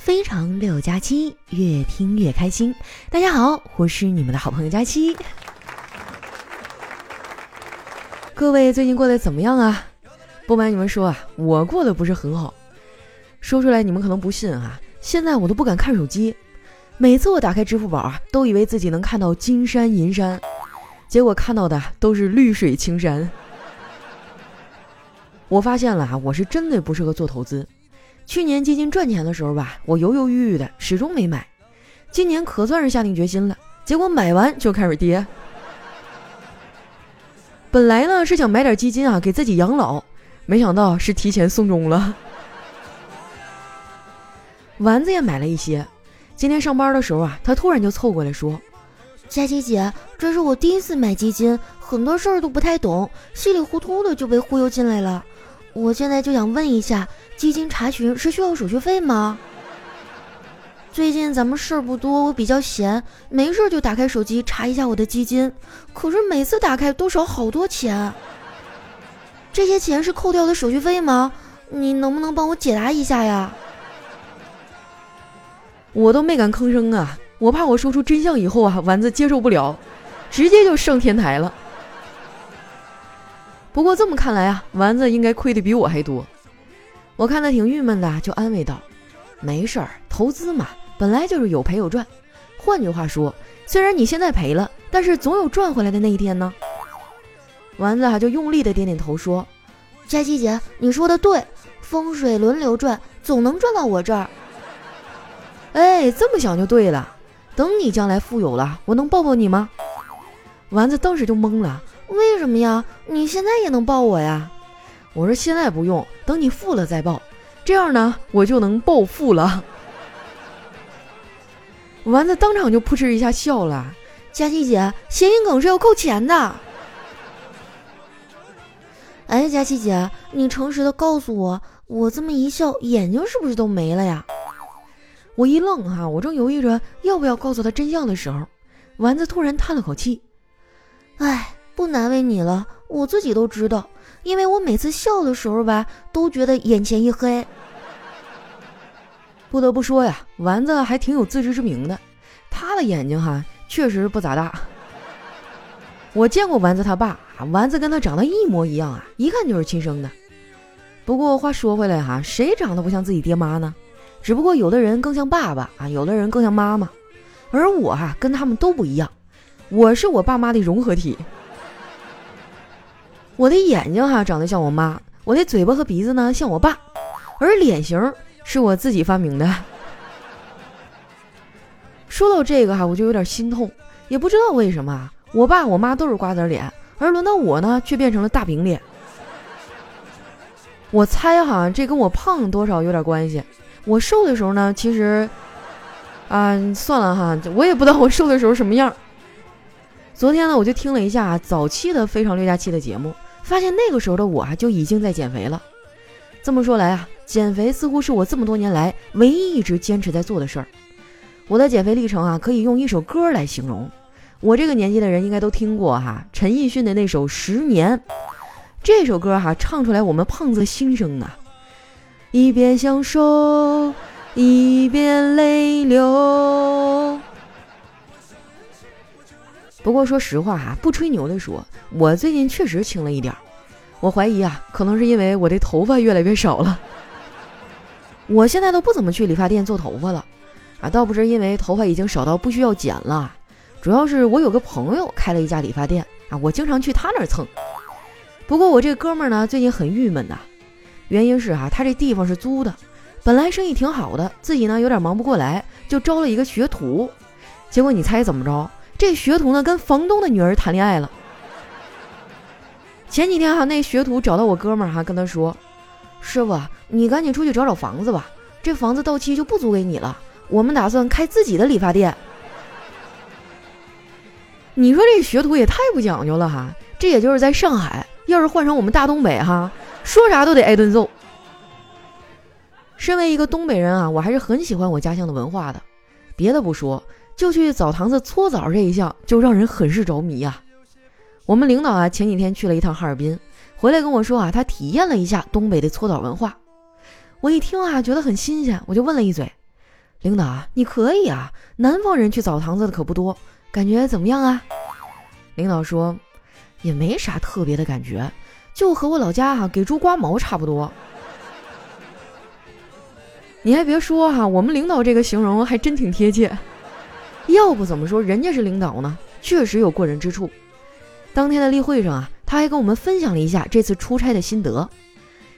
非常六加七，越听越开心。大家好，我是你们的好朋友佳期。各位最近过得怎么样啊？不瞒你们说啊，我过得不是很好。说出来你们可能不信啊，现在我都不敢看手机。每次我打开支付宝啊，都以为自己能看到金山银山，结果看到的都是绿水青山。我发现了啊，我是真的不适合做投资。去年基金赚钱的时候吧，我犹犹豫豫的，始终没买。今年可算是下定决心了，结果买完就开始跌。本来呢是想买点基金啊，给自己养老，没想到是提前送终了。丸子也买了一些，今天上班的时候啊，他突然就凑过来说：“佳琪姐，这是我第一次买基金，很多事儿都不太懂，稀里糊涂的就被忽悠进来了。我现在就想问一下。”基金查询是需要手续费吗？最近咱们事儿不多，我比较闲，没事就打开手机查一下我的基金，可是每次打开都少好多钱。这些钱是扣掉的手续费吗？你能不能帮我解答一下呀？我都没敢吭声啊，我怕我说出真相以后啊，丸子接受不了，直接就上天台了。不过这么看来啊，丸子应该亏的比我还多。我看他挺郁闷的，就安慰道：“没事儿，投资嘛，本来就是有赔有赚。换句话说，虽然你现在赔了，但是总有赚回来的那一天呢。”丸子啊，就用力的点点头说：“佳琪姐，你说的对，风水轮流转，总能转到我这儿。”哎，这么想就对了。等你将来富有了，我能抱抱你吗？丸子当时就懵了：“为什么呀？你现在也能抱我呀？”我说现在不用，等你富了再抱，这样呢我就能暴富了。丸子当场就扑哧一下笑了。佳琪姐，谐音梗是要扣钱的。哎，佳琪姐，你诚实的告诉我，我这么一笑，眼睛是不是都没了呀？我一愣哈，我正犹豫着要不要告诉他真相的时候，丸子突然叹了口气：“哎，不难为你了，我自己都知道。”因为我每次笑的时候吧，都觉得眼前一黑。不得不说呀，丸子还挺有自知之明的。他的眼睛哈，确实不咋大。我见过丸子他爸，丸子跟他长得一模一样啊，一看就是亲生的。不过话说回来哈，谁长得不像自己爹妈呢？只不过有的人更像爸爸啊，有的人更像妈妈。而我哈，跟他们都不一样，我是我爸妈的融合体。我的眼睛哈长得像我妈，我的嘴巴和鼻子呢像我爸，而脸型是我自己发明的。说到这个哈，我就有点心痛，也不知道为什么，我爸我妈都是瓜子脸，而轮到我呢却变成了大饼脸。我猜哈，这跟我胖多少有点关系。我瘦的时候呢，其实，啊，算了哈，我也不知道我瘦的时候什么样。昨天呢，我就听了一下早期的《非常六加七》的节目。发现那个时候的我啊，就已经在减肥了。这么说来啊，减肥似乎是我这么多年来唯一一直坚持在做的事儿。我的减肥历程啊，可以用一首歌来形容。我这个年纪的人应该都听过哈，陈奕迅的那首《十年》。这首歌哈，唱出来我们胖子的心声啊，一边享受，一边泪流。不过说实话哈，不吹牛的说，我最近确实轻了一点儿。我怀疑啊，可能是因为我的头发越来越少了。我现在都不怎么去理发店做头发了，啊，倒不是因为头发已经少到不需要剪了，主要是我有个朋友开了一家理发店啊，我经常去他那儿蹭。不过我这哥们儿呢，最近很郁闷呐，原因是哈，他这地方是租的，本来生意挺好的，自己呢有点忙不过来，就招了一个学徒，结果你猜怎么着？这学徒呢，跟房东的女儿谈恋爱了。前几天哈，那学徒找到我哥们儿哈，跟他说：“师傅，你赶紧出去找找房子吧，这房子到期就不租给你了。我们打算开自己的理发店。”你说这学徒也太不讲究了哈！这也就是在上海，要是换成我们大东北哈，说啥都得挨顿揍。身为一个东北人啊，我还是很喜欢我家乡的文化的。别的不说。就去澡堂子搓澡这一项就让人很是着迷呀。我们领导啊前几天去了一趟哈尔滨，回来跟我说啊，他体验了一下东北的搓澡文化。我一听啊觉得很新鲜，我就问了一嘴：“领导啊，你可以啊，南方人去澡堂子的可不多，感觉怎么样啊？领导说，也没啥特别的感觉，就和我老家哈给猪刮毛差不多。你还别说哈，我们领导这个形容还真挺贴切。要不怎么说人家是领导呢？确实有过人之处。当天的例会上啊，他还跟我们分享了一下这次出差的心得。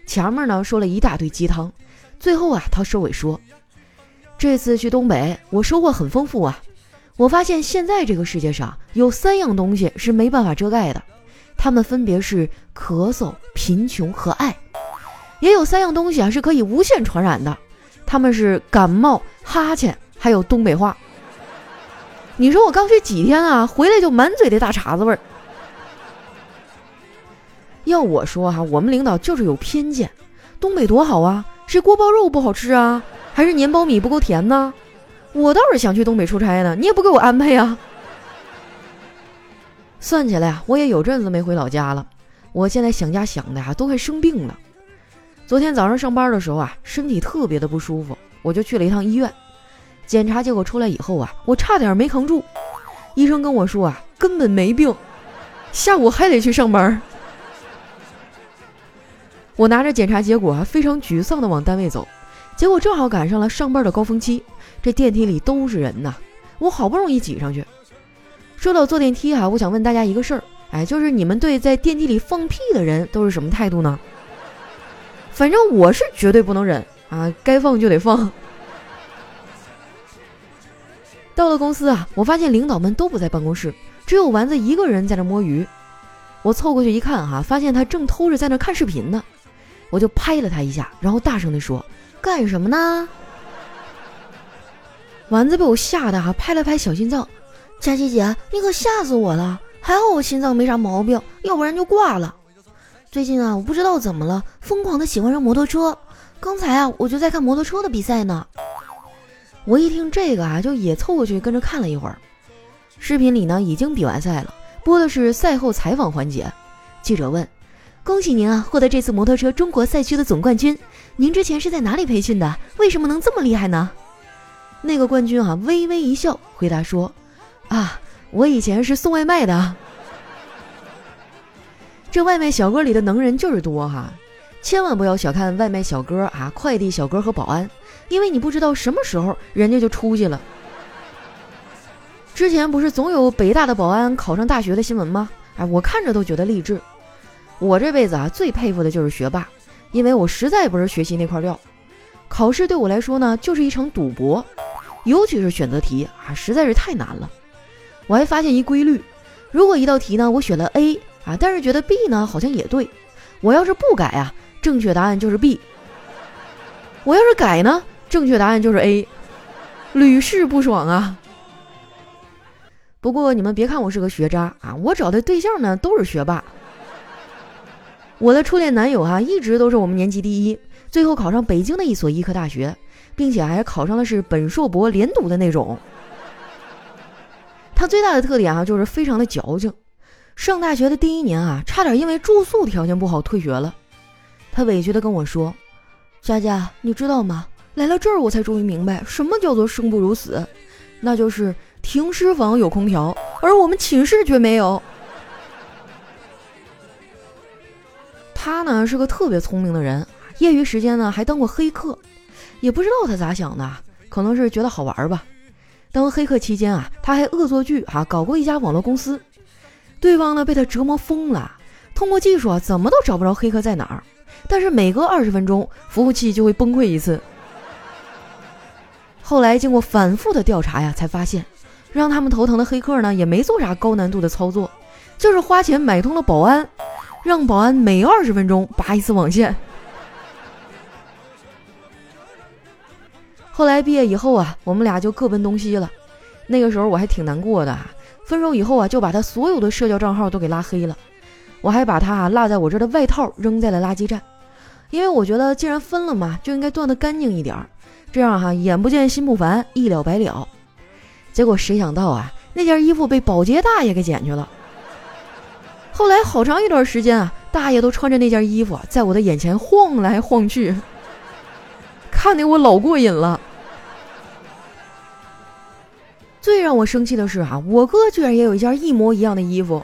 前面呢说了一大堆鸡汤，最后啊他收尾说。这次去东北，我收获很丰富啊！我发现现在这个世界上有三样东西是没办法遮盖的，它们分别是咳嗽、贫穷和爱；也有三样东西啊是可以无限传染的，它们是感冒、哈欠，还有东北话。你说我刚去几天啊，回来就满嘴的大碴子味儿。要我说哈，我们领导就是有偏见，东北多好啊，是锅包肉不好吃啊？还是粘苞米不够甜呢？我倒是想去东北出差呢，你也不给我安排呀。算起来呀，我也有阵子没回老家了。我现在想家想的呀，都快生病了。昨天早上上班的时候啊，身体特别的不舒服，我就去了一趟医院。检查结果出来以后啊，我差点没扛住。医生跟我说啊，根本没病，下午还得去上班。我拿着检查结果啊，非常沮丧的往单位走。结果正好赶上了上班的高峰期，这电梯里都是人呐，我好不容易挤上去。说到坐电梯哈，我想问大家一个事儿，哎，就是你们对在电梯里放屁的人都是什么态度呢？反正我是绝对不能忍啊，该放就得放。到了公司啊，我发现领导们都不在办公室，只有丸子一个人在那摸鱼。我凑过去一看哈，发现他正偷着在那看视频呢，我就拍了他一下，然后大声地说。干什么呢？丸子被我吓得啊，拍了拍小心脏。佳琪姐，你可吓死我了！还好我心脏没啥毛病，要不然就挂了。最近啊，我不知道怎么了，疯狂的喜欢上摩托车。刚才啊，我就在看摩托车的比赛呢。我一听这个啊，就也凑过去跟着看了一会儿。视频里呢，已经比完赛了，播的是赛后采访环节。记者问。恭喜您啊，获得这次摩托车中国赛区的总冠军。您之前是在哪里培训的？为什么能这么厉害呢？那个冠军啊，微微一笑，回答说：“啊，我以前是送外卖的。这外卖小哥里的能人就是多哈，千万不要小看外卖小哥啊，快递小哥和保安，因为你不知道什么时候人家就出去了。之前不是总有北大的保安考上大学的新闻吗？哎，我看着都觉得励志。”我这辈子啊，最佩服的就是学霸，因为我实在不是学习那块料。考试对我来说呢，就是一场赌博，尤其是选择题啊，实在是太难了。我还发现一规律：如果一道题呢，我选了 A 啊，但是觉得 B 呢好像也对，我要是不改啊，正确答案就是 B；我要是改呢，正确答案就是 A，屡试不爽啊。不过你们别看我是个学渣啊，我找的对象呢都是学霸。我的初恋男友啊，一直都是我们年级第一，最后考上北京的一所医科大学，并且还考上的是本硕博连读的那种。他最大的特点啊，就是非常的矫情。上大学的第一年啊，差点因为住宿条件不好退学了。他委屈的跟我说：“佳佳，你知道吗？来了这儿，我才终于明白什么叫做生不如死，那就是停尸房有空调，而我们寝室却没有。”他呢是个特别聪明的人，业余时间呢还当过黑客，也不知道他咋想的，可能是觉得好玩吧。当黑客期间啊，他还恶作剧啊搞过一家网络公司，对方呢被他折磨疯了，通过技术啊怎么都找不着黑客在哪儿，但是每隔二十分钟服务器就会崩溃一次。后来经过反复的调查呀，才发现让他们头疼的黑客呢也没做啥高难度的操作，就是花钱买通了保安。让保安每二十分钟拔一次网线。后来毕业以后啊，我们俩就各奔东西了。那个时候我还挺难过的啊。分手以后啊，就把他所有的社交账号都给拉黑了。我还把他啊落在我这的外套扔在了垃圾站，因为我觉得既然分了嘛，就应该断得干净一点儿，这样哈眼不见心不烦，一了百了。结果谁想到啊，那件衣服被保洁大爷给捡去了。后来好长一段时间啊，大爷都穿着那件衣服在我的眼前晃来晃去，看得我老过瘾了。最让我生气的是啊，我哥居然也有一件一模一样的衣服，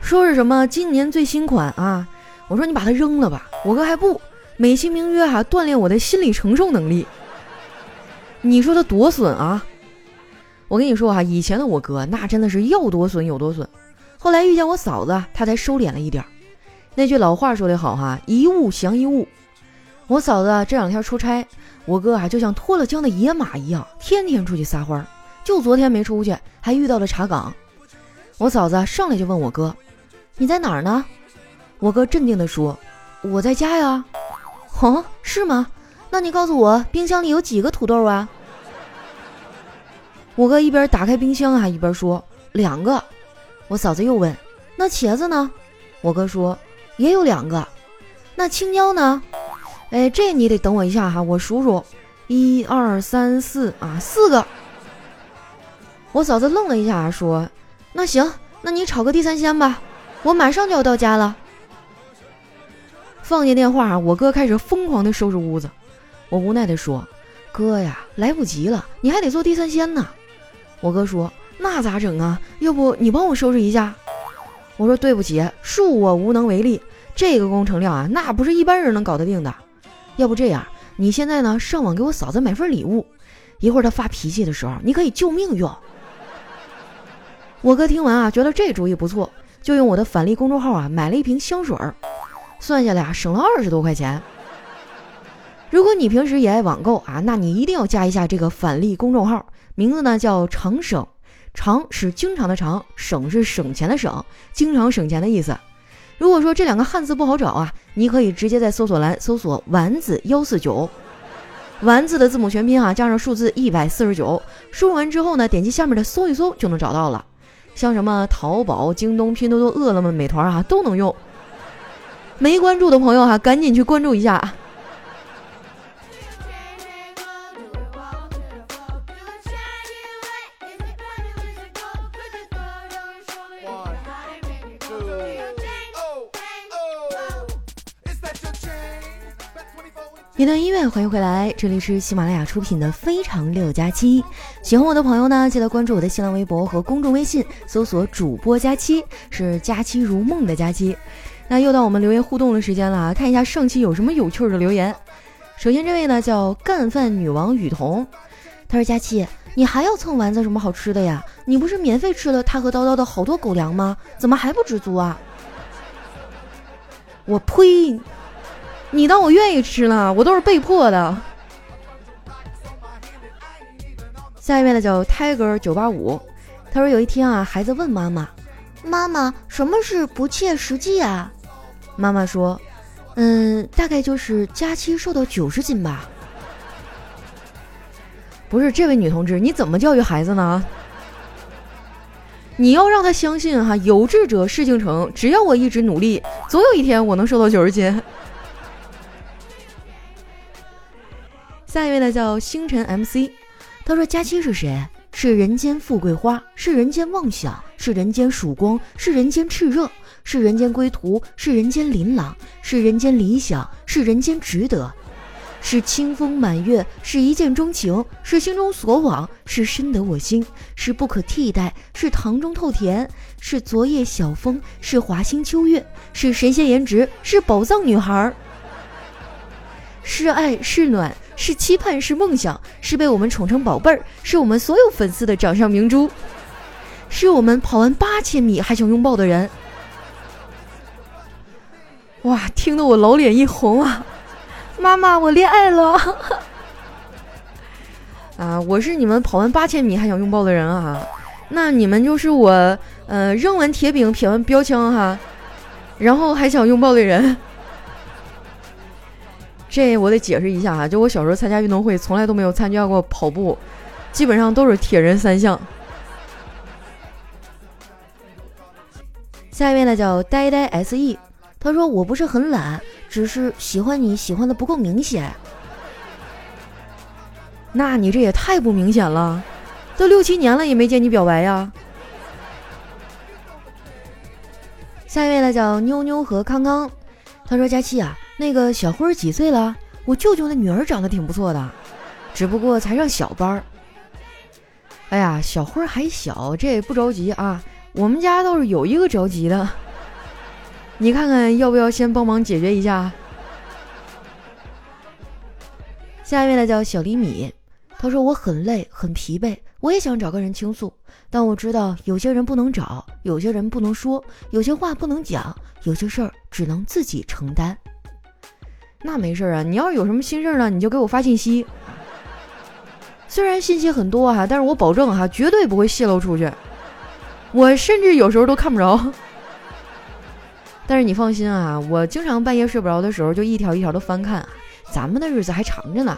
说是什么今年最新款啊？我说你把它扔了吧，我哥还不，美其名曰哈锻炼我的心理承受能力。你说他多损啊！我跟你说哈，以前的我哥那真的是要多损有多损，后来遇见我嫂子，他才收敛了一点。那句老话说得好哈，一物降一物。我嫂子这两天出差，我哥啊就像脱了缰的野马一样，天天出去撒欢儿。就昨天没出去，还遇到了查岗。我嫂子上来就问我哥：“你在哪儿呢？”我哥镇定地说：“我在家呀。”“哦，是吗？那你告诉我，冰箱里有几个土豆啊？”我哥一边打开冰箱啊，一边说：“两个。”我嫂子又问：“那茄子呢？”我哥说：“也有两个。”那青椒呢？哎，这你得等我一下哈，我数数，一二三四啊，四个。我嫂子愣了一下，说：“那行，那你炒个地三鲜吧，我马上就要到家了。”放下电话，我哥开始疯狂的收拾屋子。我无奈的说：“哥呀，来不及了，你还得做地三鲜呢。”我哥说：“那咋整啊？要不你帮我收拾一下？”我说：“对不起，恕我无能为力。这个工程量啊，那不是一般人能搞得定的。要不这样，你现在呢，上网给我嫂子买份礼物，一会儿她发脾气的时候，你可以救命用。”我哥听完啊，觉得这主意不错，就用我的返利公众号啊买了一瓶香水儿，算下来啊省了二十多块钱。如果你平时也爱网购啊，那你一定要加一下这个返利公众号。名字呢叫常省，常是经常的常，省是省钱的省，经常省钱的意思。如果说这两个汉字不好找啊，你可以直接在搜索栏搜索丸子幺四九，丸子的字母全拼啊，加上数字一百四十九，输入完之后呢，点击下面的搜一搜就能找到了。像什么淘宝、京东、拼多多、饿了么、美团啊都能用。没关注的朋友哈，赶紧去关注一下。一段音乐，欢迎回来，这里是喜马拉雅出品的《非常六加七》。喜欢我的朋友呢，记得关注我的新浪微博和公众微信，搜索“主播佳期”，是“佳期如梦”的佳期。那又到我们留言互动的时间了，看一下上期有什么有趣的留言。首先这位呢叫干饭女王雨桐，她说：“佳期，你还要蹭丸子什么好吃的呀？你不是免费吃了他和叨叨的好多狗粮吗？怎么还不知足啊？”我呸！你当我愿意吃呢？我都是被迫的。下一位呢叫 Tiger 九八五，他说有一天啊，孩子问妈妈：“妈妈，什么是不切实际啊？”妈妈说：“嗯，大概就是佳期瘦到九十斤吧。”不是这位女同志，你怎么教育孩子呢？你要让他相信哈，有志者事竟成，只要我一直努力，总有一天我能瘦到九十斤。下一位呢叫星辰 MC，他说：“佳期是谁？是人间富贵花，是人间妄想，是人间曙光，是人间炽热，是人间归途，是人间琳琅，是人间理想，是人间值得，是清风满月，是一见钟情，是心中所往，是深得我心，是不可替代，是糖中透甜，是昨夜小风，是华星秋月，是神仙颜值，是宝藏女孩，是爱是暖。”是期盼，是梦想，是被我们宠成宝贝儿，是我们所有粉丝的掌上明珠，是我们跑完八千米还想拥抱的人。哇，听得我老脸一红啊！妈妈，我恋爱了！啊，我是你们跑完八千米还想拥抱的人啊！那你们就是我，呃，扔完铁饼撇完标枪哈，然后还想拥抱的人。这我得解释一下啊，就我小时候参加运动会，从来都没有参加过跑步，基本上都是铁人三项。下一位呢叫呆呆 se，他说我不是很懒，只是喜欢你喜欢的不够明显。那你这也太不明显了，都六七年了也没见你表白呀。下一位呢叫妞妞和康康，他说佳期啊。那个小辉几岁了？我舅舅的女儿长得挺不错的，只不过才上小班儿。哎呀，小辉还小，这也不着急啊。我们家倒是有一个着急的，你看看要不要先帮忙解决一下？下一位呢叫小李米，他说我很累很疲惫，我也想找个人倾诉，但我知道有些人不能找，有些人不能说，有些话不能讲，有些事儿只能自己承担。那没事啊，你要是有什么心事儿呢，你就给我发信息。虽然信息很多哈，但是我保证哈，绝对不会泄露出去。我甚至有时候都看不着。但是你放心啊，我经常半夜睡不着的时候，就一条一条的翻看。咱们的日子还长着呢。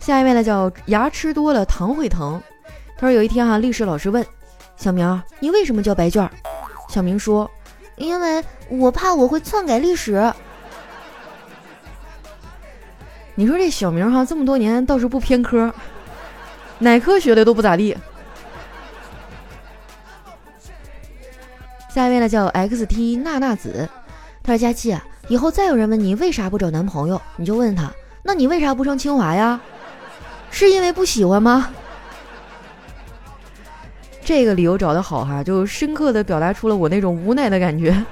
下一位呢，叫牙吃多了糖会疼。他说有一天哈，历史老师问小明：“你为什么交白卷？”小明说：“因为我怕我会篡改历史。”你说这小明哈这么多年倒是不偏科，哪科学的都不咋地。下一位呢叫 XT 娜娜子，他说佳琪啊，以后再有人问你为啥不找男朋友，你就问他，那你为啥不上清华呀？是因为不喜欢吗？这个理由找的好哈，就深刻的表达出了我那种无奈的感觉。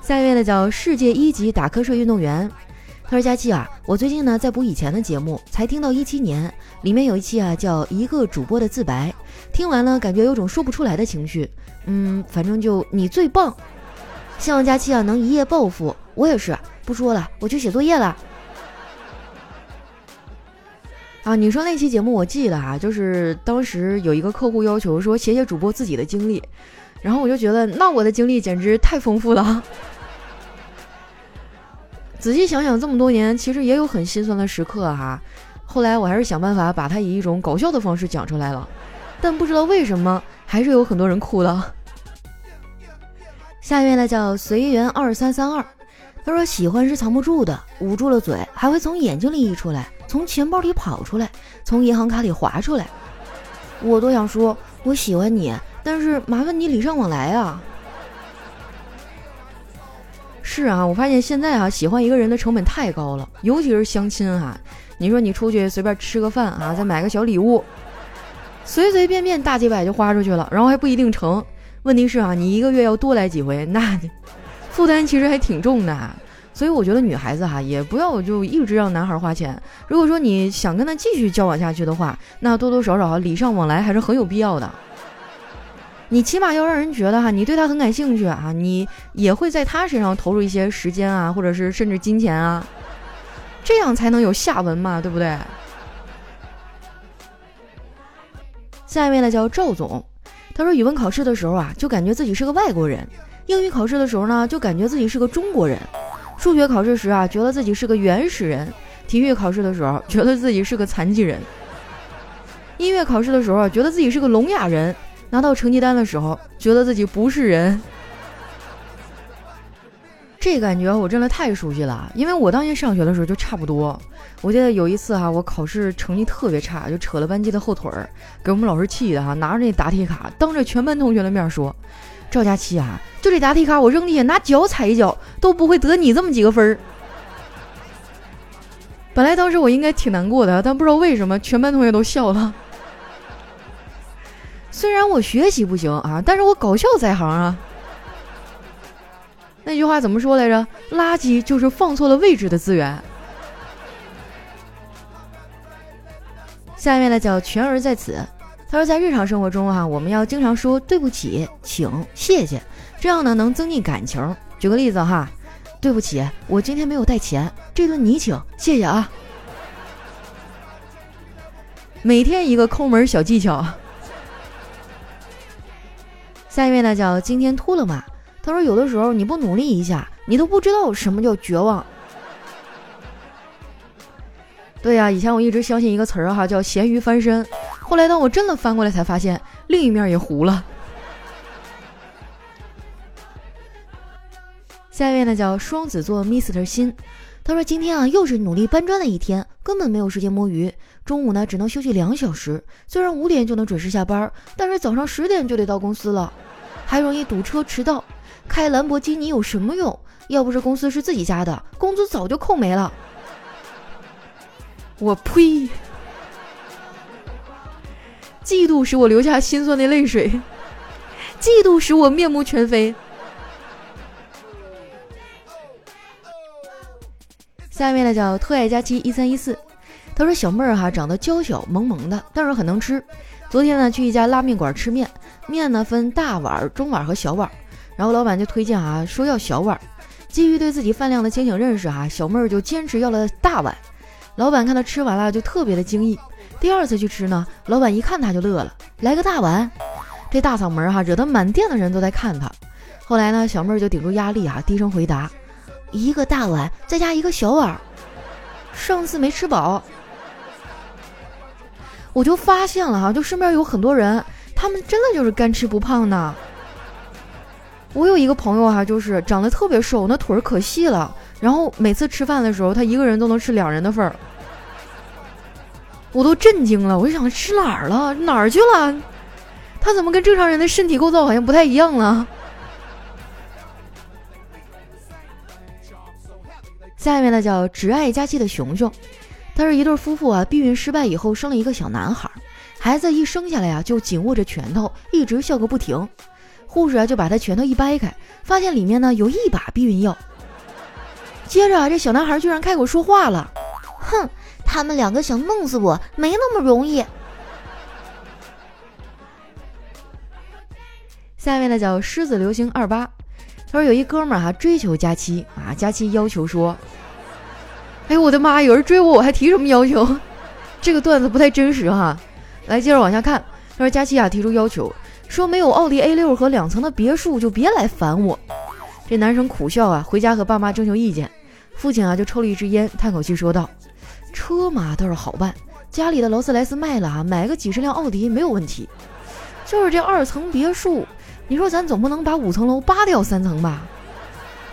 下一位呢叫世界一级打瞌睡运动员，他说：“佳期啊，我最近呢在补以前的节目，才听到一七年里面有一期啊叫一个主播的自白，听完了感觉有种说不出来的情绪。嗯，反正就你最棒，希望佳期啊能一夜暴富。我也是，不说了，我去写作业了。啊，你说那期节目我记得啊，就是当时有一个客户要求说写写主播自己的经历，然后我就觉得那我的经历简直太丰富了。”仔细想想，这么多年其实也有很心酸的时刻哈。后来我还是想办法把它以一种搞笑的方式讲出来了，但不知道为什么还是有很多人哭了。下一位呢叫随缘二三三二，他说喜欢是藏不住的，捂住了嘴还会从眼睛里溢出来，从钱包里跑出来，从银行卡里划出来。我多想说我喜欢你，但是麻烦你礼尚往来啊。是啊，我发现现在啊，喜欢一个人的成本太高了，尤其是相亲哈。你说你出去随便吃个饭啊，再买个小礼物，随随便便大几百就花出去了，然后还不一定成。问题是啊，你一个月要多来几回，那负担其实还挺重的。所以我觉得女孩子哈，也不要就一直让男孩花钱。如果说你想跟他继续交往下去的话，那多多少少啊礼尚往来还是很有必要的。你起码要让人觉得哈，你对他很感兴趣啊，你也会在他身上投入一些时间啊，或者是甚至金钱啊，这样才能有下文嘛，对不对？下一位呢叫赵总，他说语文考试的时候啊，就感觉自己是个外国人；英语考试的时候呢，就感觉自己是个中国人；数学考试时啊，觉得自己是个原始人；体育考试的时候，觉得自己是个残疾人；音乐考试的时候，觉得自己是个聋哑人。拿到成绩单的时候，觉得自己不是人，这感觉我真的太熟悉了。因为我当年上学的时候就差不多。我记得有一次哈，我考试成绩特别差，就扯了班级的后腿儿，给我们老师气的哈，拿着那答题卡，当着全班同学的面说：“赵佳琪啊，就这答题卡我扔地下拿脚踩一脚都不会得你这么几个分儿。”本来当时我应该挺难过的，但不知道为什么全班同学都笑了。虽然我学习不行啊，但是我搞笑在行啊。那句话怎么说来着？垃圾就是放错了位置的资源。下面呢叫全儿在此，他说在日常生活中啊，我们要经常说对不起、请、谢谢，这样呢能增进感情。举个例子哈，对不起，我今天没有带钱，这顿你请，谢谢啊。每天一个抠门小技巧。下一位呢叫今天秃了吗？他说有的时候你不努力一下，你都不知道什么叫绝望。对呀，以前我一直相信一个词儿哈，叫咸鱼翻身。后来当我真的翻过来，才发现另一面也糊了。下一位呢叫双子座 Mr 心，他说今天啊又是努力搬砖的一天，根本没有时间摸鱼。中午呢只能休息两小时，虽然五点就能准时下班，但是早上十点就得到公司了。还容易堵车迟到，开兰博基尼有什么用？要不是公司是自己家的，工资早就扣没了。我呸！嫉妒使我流下心酸的泪水，嫉妒使我面目全非。下面呢叫特爱佳期一三一四，他说小妹儿哈长得娇小萌萌的，但是很能吃。昨天呢去一家拉面馆吃面，面呢分大碗、中碗和小碗，然后老板就推荐啊说要小碗。基于对自己饭量的清醒认识哈，小妹儿就坚持要了大碗。老板看他吃完了就特别的惊异。第二次去吃呢，老板一看他就乐了，来个大碗。这大嗓门哈惹得满店的人都在看他。后来呢，小妹儿就顶住压力啊，低声回答。一个大碗，再加一个小碗。上次没吃饱，我就发现了哈，就身边有很多人，他们真的就是干吃不胖的。我有一个朋友哈，就是长得特别瘦，那腿儿可细了，然后每次吃饭的时候，他一个人都能吃两人的份儿，我都震惊了。我就想吃哪儿了？哪儿去了？他怎么跟正常人的身体构造好像不太一样了？下面呢叫只爱佳期的熊熊，他是一对夫妇啊，避孕失败以后生了一个小男孩，孩子一生下来呀就紧握着拳头，一直笑个不停。护士啊就把他拳头一掰开，发现里面呢有一把避孕药。接着啊这小男孩居然开口说话了：“哼，他们两个想弄死我没那么容易。”下面呢叫狮子流星二八。他说有一哥们儿哈追求佳期啊，佳期要求说：“哎呦我的妈，有人追我，我还提什么要求？这个段子不太真实哈。”来接着往下看，他说佳期啊提出要求，说没有奥迪 A 六和两层的别墅就别来烦我。这男生苦笑啊，回家和爸妈征求意见。父亲啊就抽了一支烟，叹口气说道：“车嘛倒是好办，家里的劳斯莱斯卖了啊，买个几十辆奥迪没有问题。就是这二层别墅。”你说咱总不能把五层楼扒掉三层吧？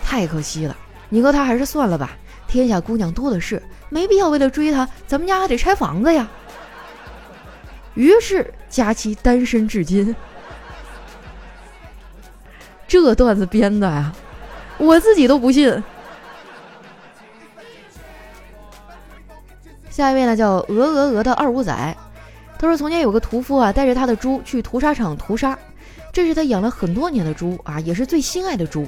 太可惜了，你和他还是算了吧。天下姑娘多的是，没必要为了追他，咱们家还得拆房子呀。于是佳期单身至今。这段子编的呀，我自己都不信。下一位呢，叫鹅鹅鹅的二五仔，他说从前有个屠夫啊，带着他的猪去屠杀场屠杀。这是他养了很多年的猪啊，也是最心爱的猪，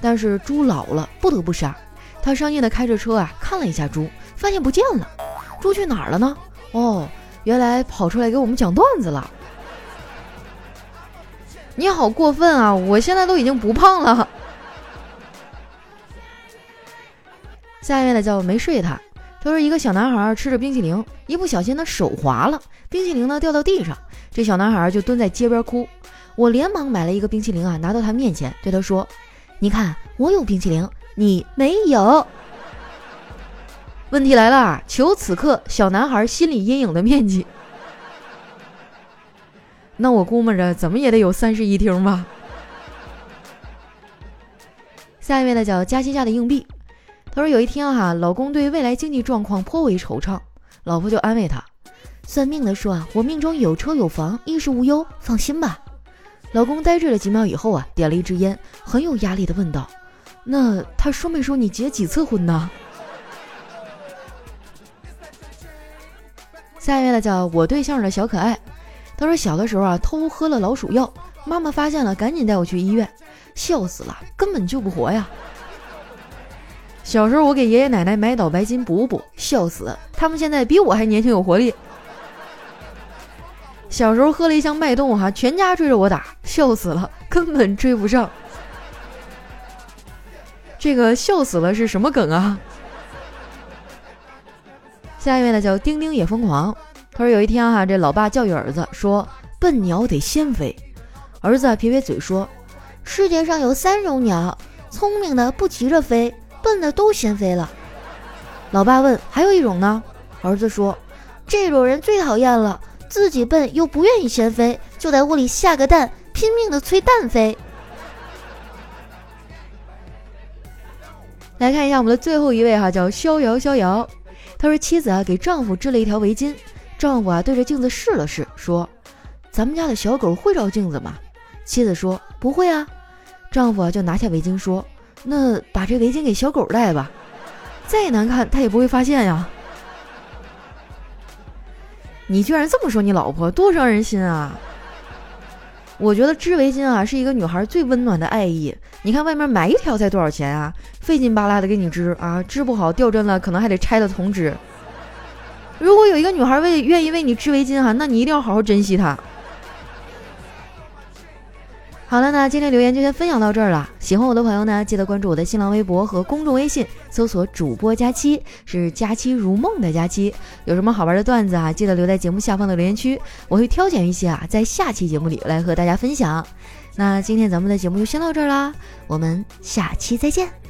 但是猪老了，不得不杀。他伤心的开着车啊，看了一下猪，发现不见了。猪去哪儿了呢？哦，原来跑出来给我们讲段子了。你好过分啊！我现在都已经不胖了。下面的叫没睡他，他说一个小男孩吃着冰淇淋，一不小心呢手滑了，冰淇淋呢掉到地上，这小男孩就蹲在街边哭。我连忙买了一个冰淇淋啊，拿到他面前，对他说：“你看，我有冰淇淋，你没有。”问题来了，求此刻小男孩心理阴影的面积。那我估摸着怎么也得有三室一厅吧。下一位呢叫佳期家的硬币，他说有一天哈，老公对未来经济状况颇为惆怅，老婆就安慰他：“算命的说啊，我命中有车有房，衣食无忧，放心吧。”老公呆滞了几秒以后啊，点了一支烟，很有压力的问道：“那他说没说你结几次婚呢？”下一位呢，叫我对象的小可爱。他说小的时候啊，偷喝了老鼠药，妈妈发现了，赶紧带我去医院，笑死了，根本救不活呀。小时候我给爷爷奶奶买脑白金补补，笑死，他们现在比我还年轻有活力。小时候喝了一箱脉动，哈，全家追着我打，笑死了，根本追不上。这个笑死了是什么梗啊？下一位呢叫丁丁也疯狂，他说有一天哈，这老爸教育儿子说：“笨鸟得先飞。”儿子撇撇嘴说：“世界上有三种鸟，聪明的不急着飞，笨的都先飞了。”老爸问：“还有一种呢？”儿子说：“这种人最讨厌了。”自己笨又不愿意先飞，就在屋里下个蛋，拼命的催蛋飞。来看一下我们的最后一位哈，叫逍遥逍遥。他说妻子啊给丈夫织了一条围巾，丈夫啊对着镜子试了试，说：“咱们家的小狗会照镜子吗？”妻子说：“不会啊。”丈夫啊就拿下围巾说：“那把这围巾给小狗戴吧，再难看它也不会发现呀。”你居然这么说你老婆，多伤人心啊！我觉得织围巾啊是一个女孩最温暖的爱意。你看外面买一条才多少钱啊？费劲巴拉的给你织啊，织不好掉针了，可能还得拆了重织。如果有一个女孩为愿意为你织围巾哈，那你一定要好好珍惜她。好了，那今天留言就先分享到这儿了。喜欢我的朋友呢，记得关注我的新浪微博和公众微信，搜索“主播佳期”，是“佳期如梦”的佳期。有什么好玩的段子啊，记得留在节目下方的留言区，我会挑选一些啊，在下期节目里来和大家分享。那今天咱们的节目就先到这儿啦，我们下期再见。